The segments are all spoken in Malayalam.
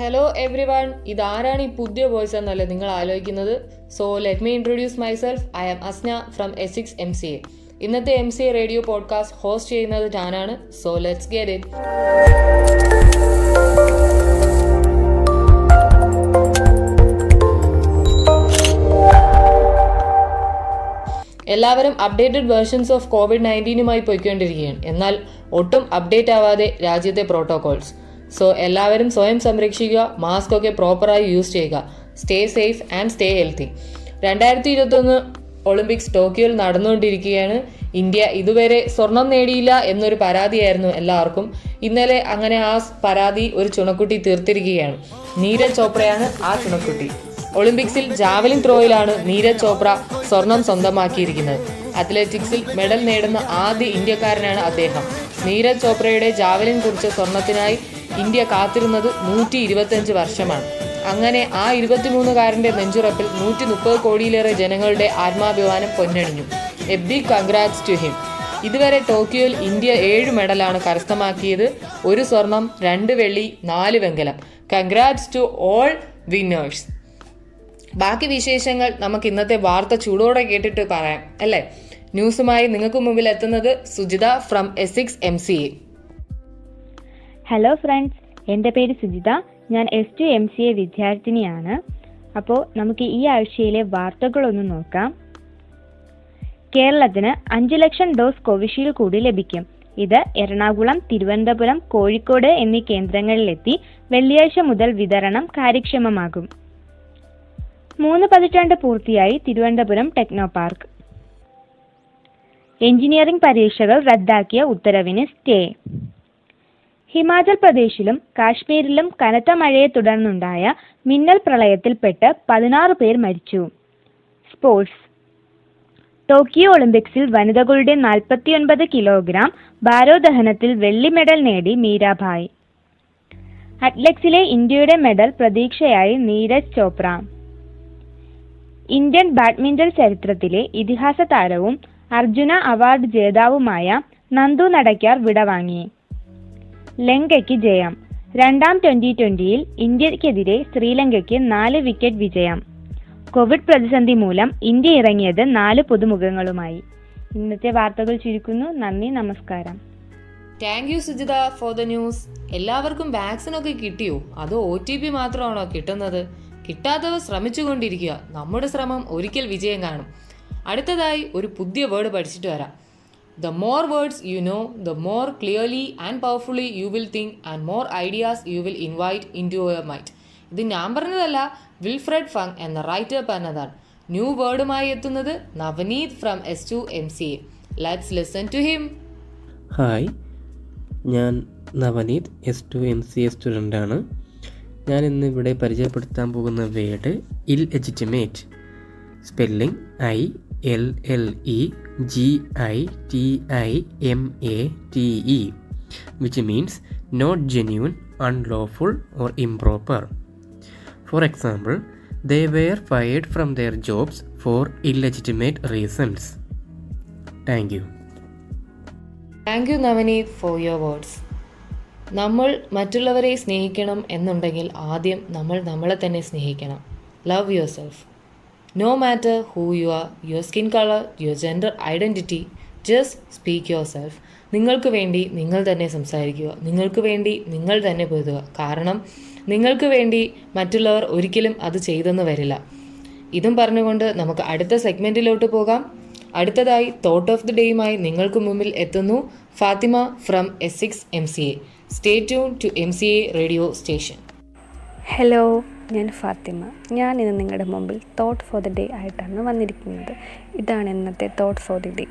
ഹലോ എവ്രി വൺ ഇതാരാണ് ഈ പുതിയ വോയിസ് എന്നല്ലേ നിങ്ങൾ ആലോചിക്കുന്നത്? So let me introduce myself I am Asna from S six M C A ഇന്നത്തെ M C A radio podcast host ചെയ്യുന്നത് ഞാനാണ്. സോ ലെറ്റ്സ് ഗെറ്റ് ഇറ്റ് എല്ലാവരും അപ്ഡേറ്റഡ് വേർഷൻസ് ഓഫ് കോവിഡ് നയന്റീനുമായി പോയിക്കൊണ്ടിരിക്കുകയാണ്. എന്നാൽ ഒട്ടും അപ്ഡേറ്റ് ആവാതെ രാജ്യത്തെ പ്രോട്ടോകോൾസ് സോ എല്ലാവരും സ്വയം സംരക്ഷിക്കുക മാസ്ക് ഒക്കെ പ്രോപ്പറായി യൂസ് ചെയ്യുക. Stay safe and stay healthy രണ്ടായിരത്തി ഇരുപത്തൊന്ന് ഒളിമ്പിക്സ് ടോക്കിയോയിൽ നടന്നുകൊണ്ടിരിക്കുകയാണ്. ഇന്ത്യ ഇതുവരെ സ്വർണം നേടിയില്ല എന്നൊരു പരാതിയായിരുന്നു എല്ലാവർക്കും. ഇന്നലെ അങ്ങനെ ആ പരാതി ഒരു ചുണക്കുട്ടി തീർത്തിരിക്കുകയാണ്. നീരജ് ചോപ്രയാണ് ആ ചുണക്കുട്ടി. ഒളിമ്പിക്സിൽ ജാവലിൻ ത്രോയിലാണ് നീരജ് ചോപ്ര സ്വർണം സ്വന്തമാക്കിയിരിക്കുന്നത്. അത്ലറ്റിക്സിൽ മെഡൽ നേടുന്ന ആദ്യ ഇന്ത്യക്കാരനാണ് അദ്ദേഹം. നീരജ് ചോപ്രയുടെ ജാവലിൻ കുറിച്ച സ്വർണത്തിനായി ഇന്ത്യ കാത്തിരുന്നത് നൂറ്റി ഇരുപത്തിയഞ്ച് വർഷമാണ്. അങ്ങനെ ആ ഇരുപത്തിമൂന്നുകാരന്റെ നെഞ്ചുറപ്പിൽ നൂറ്റി മുപ്പത് കോടിയിലേറെ ജനങ്ങളുടെ ആത്മാഭിമാനം പൊന്നണിഞ്ഞു. A big congrats to him. ഇതുവരെ ടോക്കിയോയിൽ ഇന്ത്യ ഏഴ് മെഡലാണ് കരസ്ഥമാക്കിയത് ഒരു സ്വർണം രണ്ട് വെള്ളി നാല് വെങ്കലം. Congrats to all winners. ബാക്കി വിശേഷങ്ങൾ നമുക്ക് ഇന്നത്തെ വാർത്ത ചൂടോടെ കേട്ടിട്ട് പറയാം അല്ലേ? ന്യൂസുമായി നിങ്ങൾക്ക് മുമ്പിൽ എത്തുന്നത് Sujitha from S six M C A. Hello friends എന്റെ പേര് സുജിത. ഞാൻ S two M C A വിദ്യാർത്ഥിനിയാണ്. അപ്പോൾ നമുക്ക് ഈ ആഴ്ചയിലെ വാർത്തകളൊന്ന് നോക്കാം. കേരളത്തിന് അഞ്ച് ലക്ഷം ഡോസ് കോവിഷീൽഡ് കൂടി ലഭിക്കും. ഇത് എറണാകുളം തിരുവനന്തപുരം കോഴിക്കോട് എന്നീ കേന്ദ്രങ്ങളിലെത്തി വെള്ളിയാഴ്ച മുതൽ വിതരണം കാര്യക്ഷമമാകും. മൂന്ന് പതിറ്റാണ്ട് പൂർത്തിയായി തിരുവനന്തപുരം ടെക്നോ പാർക്ക് എഞ്ചിനീയറിംഗ് പരീക്ഷകൾ റദ്ദാക്കിയ ഉത്തരവിന് സ്റ്റേ. ഹിമാചൽ പ്രദേശിലും കാശ്മീരിലും കനത്ത മഴയെ തുടർന്നുണ്ടായ മിന്നൽ പ്രളയത്തിൽപ്പെട്ട് പതിനാറ് പേർ മരിച്ചു. സ്പോർട്സ്. ടോക്കിയോ ഒളിമ്പിക്സിൽ വനിതകളുടെ നാൽപ്പത്തിയൊൻപത് കിലോഗ്രാം ഭാരോദഹനത്തിൽ വെള്ളി മെഡൽ നേടി മീരാഭായ്. അത്ലറ്റ്സിലെ ഇന്ത്യയുടെ മെഡൽ പ്രതീക്ഷയായി നീരജ് ചോപ്ര. ഇന്ത്യൻ ബാഡ്മിന്റൺ ചരിത്രത്തിലെ ഇതിഹാസ താരവും അർജുന അവാർഡ് ജേതാവുമായ നന്ദു നടക്കാർ വിടവാങ്ങി. ലങ്കയ്ക്ക് ജയം. രണ്ടാം ട്വന്റി ട്വന്റിയിൽ ഇന്ത്യക്കെതിരെ ശ്രീലങ്കയ്ക്ക് നാല് വിക്കറ്റ് വിജയം. കോവിഡ് പ്രതിസന്ധി മൂലം ഇന്ത്യ ഇറങ്ങിയത് നാല് പുതുമുഖങ്ങളുമായി. ഇന്നത്തെ വാർത്തകൾ ചുരുക്കുന്നു. നന്ദി നമസ്കാരം. Thank you Sujitha for the news എല്ലാവർക്കും വാക്സിൻ ഒക്കെ കിട്ടിയോ? അതോ ഒ ടി പി മാത്രമാണോ കിട്ടുന്നത്? കിട്ടാത്തവർ ശ്രമിച്ചുകൊണ്ടിരിക്കുക. നമ്മുടെ ശ്രമം ഒരിക്കൽ വിജയം കാണും. അടുത്തതായി ഒരു പുതിയ വേർഡ് പഠിച്ചിട്ട് വരാം. The more words you know, the more clearly and powerfully you will think, and more ideas you will invite into your mind. ഇത് ഞാൻ പറഞ്ഞതല്ല വിൽഫ്രഡ് ഫങ് എന്ന റൈറ്റർ പറഞ്ഞതാണ്. ന്യൂ വേർഡുമായി എത്തുന്നത് Navneeth from S two M C. A let's listen to him hi ഞാൻ Navneeth S two M C A സ്റ്റുഡന്റാണ് ഞാൻ ഇന്ന് ഇവിടെ പരിചയപ്പെടുത്താൻ പോകുന്ന word illegitimate spelling I L L E G I T I M A T E which means not genuine unlawful or improper for example they were fired from their jobs for illegitimate reasons thank you thank you Navneeth for your words നമ്മൾ മറ്റുള്ളവരെ സ്നേഹിക്കണം എന്നുണ്ടെങ്കിൽ ആദ്യം നമ്മൾ നമ്മളെ തന്നെ സ്നേഹിക്കണം. Love yourself no matter who you are your skin colour your gender identity just speak yourself നിങ്ങൾക്ക് വേണ്ടി നിങ്ങൾ തന്നെ സംസാരിക്കുക. നിങ്ങൾക്ക് വേണ്ടി നിങ്ങൾ തന്നെ പൊരുതുക കാരണം നിങ്ങൾക്ക് വേണ്ടി മറ്റുള്ളവർ ഒരിക്കലും അത് ചെയ്തെന്ന് വരില്ല. ഇതും പറഞ്ഞുകൊണ്ട് നമുക്ക് അടുത്ത സെഗ്മെന്റിലോട്ട് പോകാം. അടുത്തതായി തോട്ട് ഓഫ് ദി ഡേയുമായി നിങ്ങൾക്ക് മുമ്പിൽ എത്തുന്നു. Fathima from S six M C A stay tune to M C A radio station hello ഞാൻ ഫാത്തിമ. ഞാൻ ഇന്ന് നിങ്ങളുടെ മുമ്പിൽ തോട്ട് ഫോർ ദ ഡേ ആയിട്ടാണ് വന്നിരിക്കുന്നത്. ഇതാണ് ഇന്നത്തെ thought for the day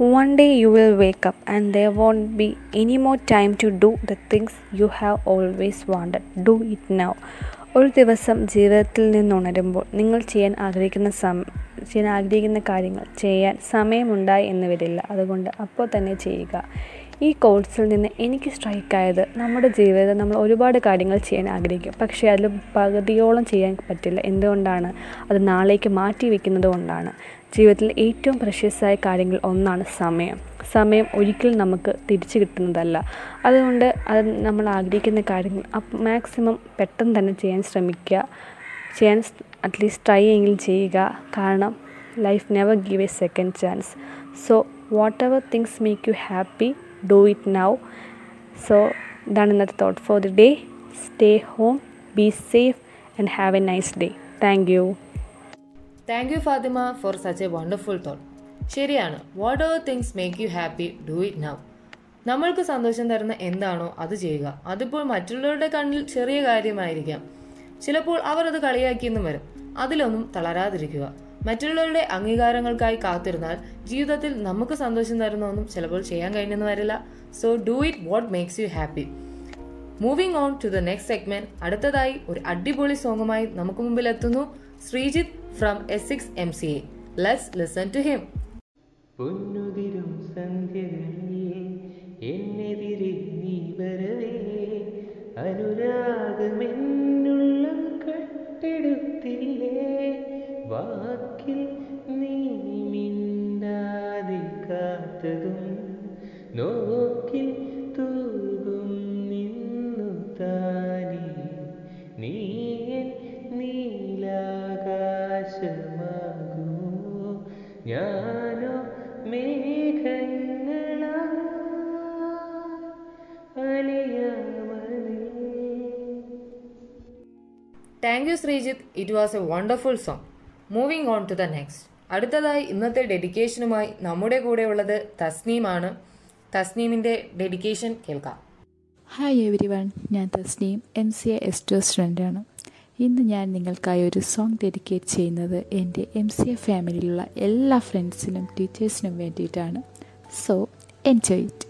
one day you will wake up and there won't be any more time to do the things you have always wanted do it now ഒരു ദിവസം ജീവിതത്തിൽ നിന്നുണരുമ്പോൾ നിങ്ങൾ ചെയ്യാൻ ആഗ്രഹിക്കുന്ന സം ചെയ്യാൻ ആഗ്രഹിക്കുന്ന കാര്യങ്ങൾ ചെയ്യാൻ സമയമുണ്ടായി എന്ന് വരില്ല. അതുകൊണ്ട് അപ്പോൾ തന്നെ ചെയ്യുക. ഈ കോഴ്സിൽ നിന്ന് എനിക്ക് സ്ട്രൈക്കായത് നമ്മുടെ ജീവിതത്തിൽ നമ്മൾ ഒരുപാട് കാര്യങ്ങൾ ചെയ്യാൻ ആഗ്രഹിക്കും. പക്ഷേ അതിൽ പകുതിയോളം ചെയ്യാൻ പറ്റില്ല. എന്തുകൊണ്ടാണ്? അത് നാളേക്ക് മാറ്റി വയ്ക്കുന്നത് കൊണ്ടാണ്. ജീവിതത്തിൽ ഏറ്റവും പ്രഷ്യസായ കാര്യങ്ങൾ ഒന്നാണ് സമയം. സമയം ഒരിക്കലും നമുക്ക് തിരിച്ചു കിട്ടുന്നതല്ല. അതുകൊണ്ട് അത് നമ്മൾ ആഗ്രഹിക്കുന്ന കാര്യങ്ങൾ മാക്സിമം പെട്ടെന്ന് തന്നെ ചെയ്യാൻ ശ്രമിക്കുക. ചെയ്യാൻ അറ്റ്ലീസ്റ്റ് ട്രൈ എങ്കിലും ചെയ്യുക. കാരണം life never give a second chance so whatever things make you happy do it now so ഇതാണ് ഇന്നത്തെ thought for the day stay home be safe and have a nice day thank you thank you Fathima for such a wonderful thought ശരിയാണ്. Whatever things make you happy do it now നമ്മൾക്ക് സന്തോഷം തരുന്ന എന്താണോ അത് ചെയ്യുക. അതിപ്പോൾ മറ്റുള്ളവരുടെ കണ്ണിൽ ചെറിയ കാര്യമായിരിക്കാം. ചിലപ്പോൾ അവർ അത് കളിയാക്കിയെന്നും വരും. അതിലൊന്നും തളരാതിരിക്കുക. മറ്റുള്ളവരുടെ അംഗീകാരങ്ങൾക്കായി കാത്തിരുന്നാൽ ജീവിതത്തിൽ നമുക്ക് സന്തോഷം തരുന്ന ഒന്നും ചിലപ്പോൾ ചെയ്യാൻ കഴിഞ്ഞെന്ന് വരില്ല so do it what makes you happy moving on to the next segment അടുത്തതായി ഒരു അടിപൊളി സോങ്ങുമായി നമുക്ക് മുമ്പിൽ എത്തുന്നു Sreejith from S six M C A let's listen to him N നീലാകാശമാകുമോ ഞാനോ മേഘങ്ങളാ thank you Sreejith. It was a wonderful song moving on to the next അടുത്തതായി ഇന്നത്തെ ഡെഡിക്കേഷനുമായി നമ്മുടെ കൂടെ ഉള്ളത് തസ്നീമാണ്. തസ്നീമിന്റെ ഡെഡിക്കേഷൻ കേൾക്കാം. ഹായ് എവരി വൺ ഞാൻ Thasneem M C A S two സ്റ്റുഡന്റാണ് ഇന്ന് ഞാൻ നിങ്ങൾക്കായി ഒരു സോങ് ഡെഡിക്കേറ്റ് ചെയ്യുന്നത് എന്റെ എം സി എ ഫാമിലിയിലുള്ള എല്ലാ ഫ്രണ്ട്സിനും ടീച്ചേഴ്സിനും വേണ്ടിയിട്ടാണ്. സോ എൻജോയ് ഇറ്റ്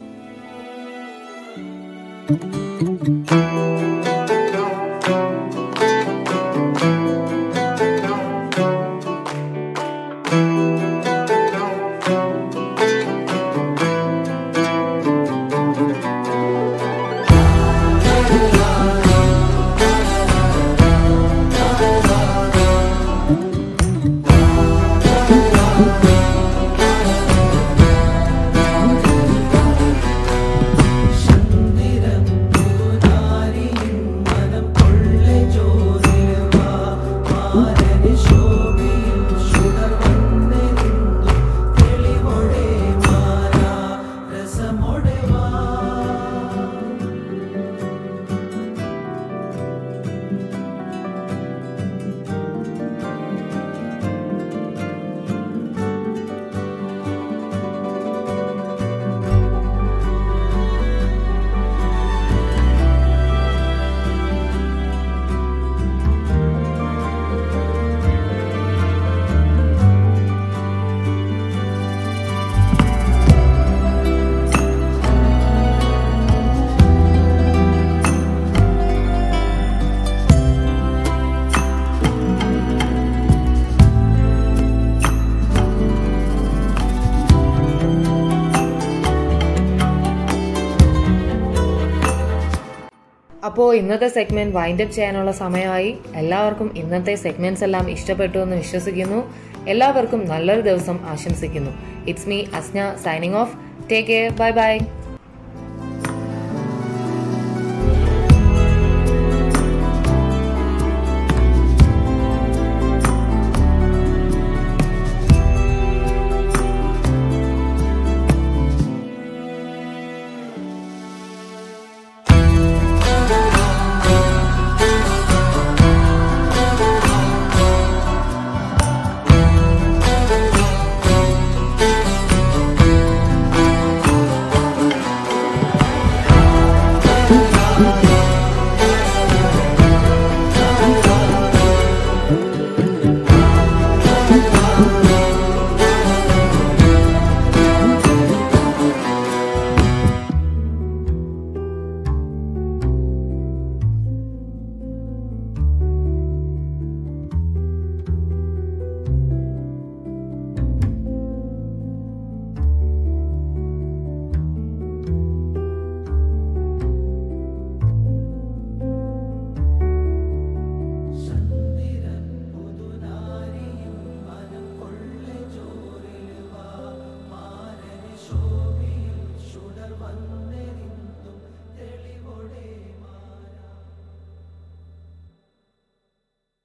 അപ്പോൾ ഇന്നത്തെ സെഗ്മെന്റ് വൈൻഡപ്പ് ചെയ്യാനുള്ള സമയമായി. എല്ലാവർക്കും ഇന്നത്തെ സെഗ്മെന്റ്സ് എല്ലാം ഇഷ്ടപ്പെട്ടു എന്ന് വിശ്വസിക്കുന്നു. എല്ലാവർക്കും നല്ലൊരു ദിവസം ആശംസിക്കുന്നു. It's me Asna signing off take care bye bye